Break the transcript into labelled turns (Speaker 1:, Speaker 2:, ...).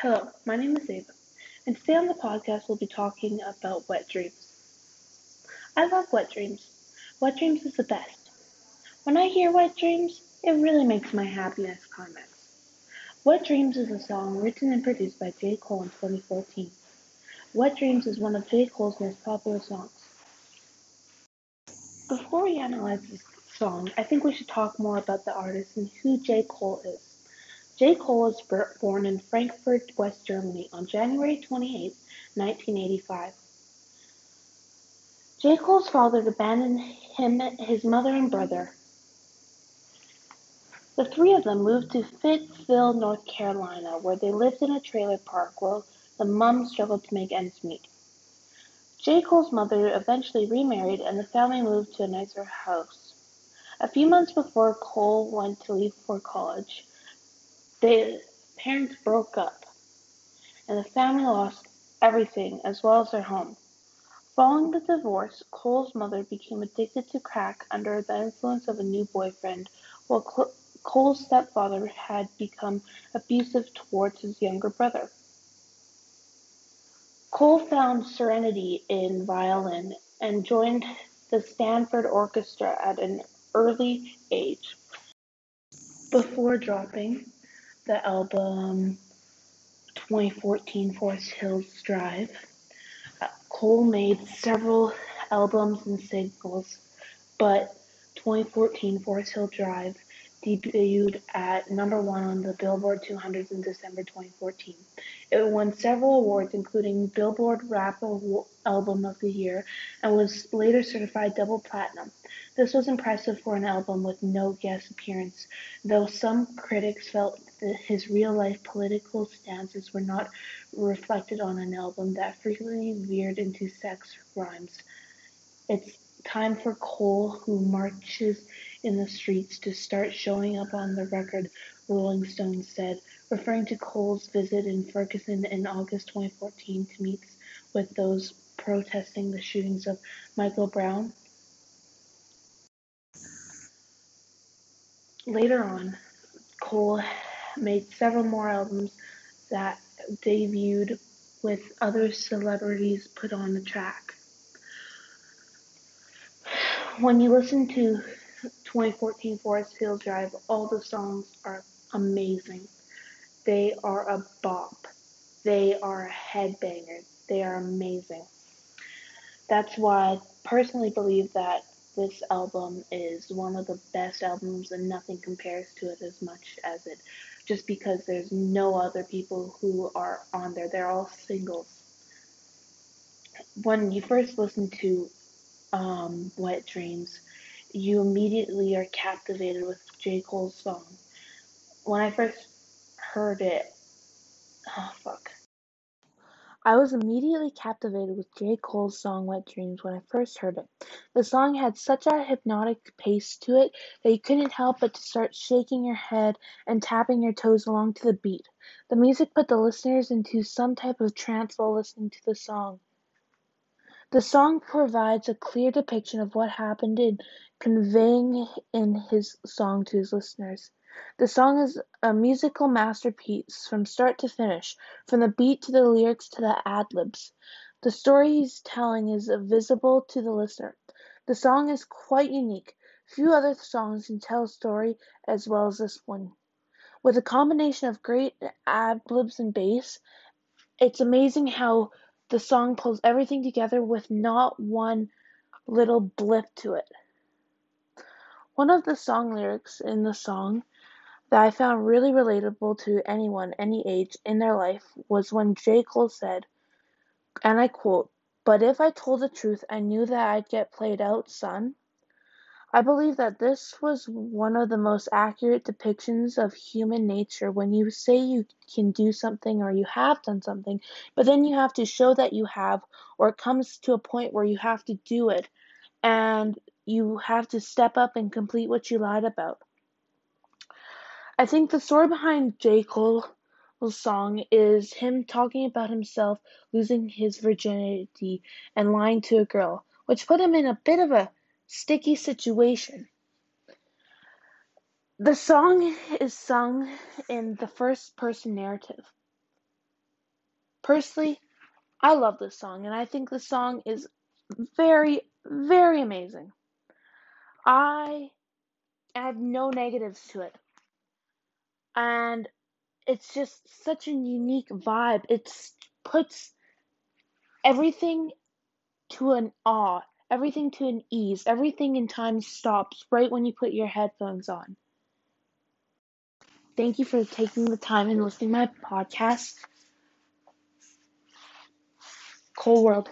Speaker 1: Hello, my name is Ava, and today on the podcast we'll be talking about wet dreams. I love wet dreams. Wet dreams is the best. When I hear wet dreams, it really makes my happiness climax. Wet Dreams is a song written and produced by J. Cole in 2014. Wet Dreams is one of J. Cole's most popular songs. Before we analyze this song, I think we should talk more about the artist and who J. Cole is. J. Cole was born in Frankfurt, West Germany on January 28, 1985. J. Cole's father abandoned him, his mother, and brother. The three of them moved to Fayetteville, North Carolina, where they lived in a trailer park while the mom struggled to make ends meet. J. Cole's mother eventually remarried and the family moved to a nicer house. A few months before Cole went to leave for college, the parents broke up, and the family lost everything as well as their home. Following the divorce, Cole's mother became addicted to crack under the influence of a new boyfriend, while Cole's stepfather had become abusive towards his younger brother. Cole found serenity in violin and joined the Stanford Orchestra at an early age. Before dropping the album 2014 Forest Hills Drive. Uh, Cole made several albums and singles, but 2014 Forest Hill Drive debuted at number one on the Billboard 200 in December 2014. It won several awards, including Billboard Rap Album of the Year, and was later certified double platinum. This was impressive for an album with no guest appearance, though some critics felt that his real-life political stances were not reflected on an album that frequently veered into sex rhymes. It's time for Cole, who marches in the streets, to start showing up on the record, Rolling Stone said, referring to Cole's visit in Ferguson in August 2014 to meet with those protesting the shootings of Michael Brown. Later on, Cole made several more albums that debuted with other celebrities put on the track. When you listen to 2014 Forest Hills Drive, all the songs are amazing. They are a bop. They are a headbanger. They are amazing. That's why I personally believe that this album is one of the best albums and nothing compares to it as much as it just because there's no other people who are on there. They're all singles. When you first listen to um, Wet Dreams, you immediately are captivated with J. Cole's song. When I first heard it, oh fuck. I was immediately captivated with J. Cole's song Wet Dreams when I first heard it. The song had such a hypnotic pace to it that you couldn't help but to start shaking your head and tapping your toes along to the beat. The music put the listeners into some type of trance while listening to the song. The song provides a clear depiction of what happened in conveying in his song to his listeners. The song is a musical masterpiece from start to finish, from the beat to the lyrics to the ad-libs. The story he's telling is visible to the listener. The song is quite unique. Few other songs can tell a story as well as this one. With a combination of great ad-libs and bass, it's amazing how the song pulls everything together with not one little blip to it. One of the song lyrics in the song that I found really relatable to anyone, any age in their life was when J. Cole said, and I quote, But if I told the truth, I knew that I'd get played out, son. I believe that this was one of the most accurate depictions of human nature when you say you can do something or you have done something, but then you have to show that you have, or it comes to a point where you have to do it and you have to step up and complete what you lied about. I think the story behind J. Cole's song is him talking about himself losing his virginity and lying to a girl, which put him in a bit of a sticky situation. The song is sung in the first person narrative. Personally, I love this song, and I think the song is very, very amazing. I have no negatives to it. And it's just such a unique vibe. It puts everything to an awe, everything to an ease, everything in time stops right when you put your headphones on. Thank you for taking the time and listening to my podcast. Cool World.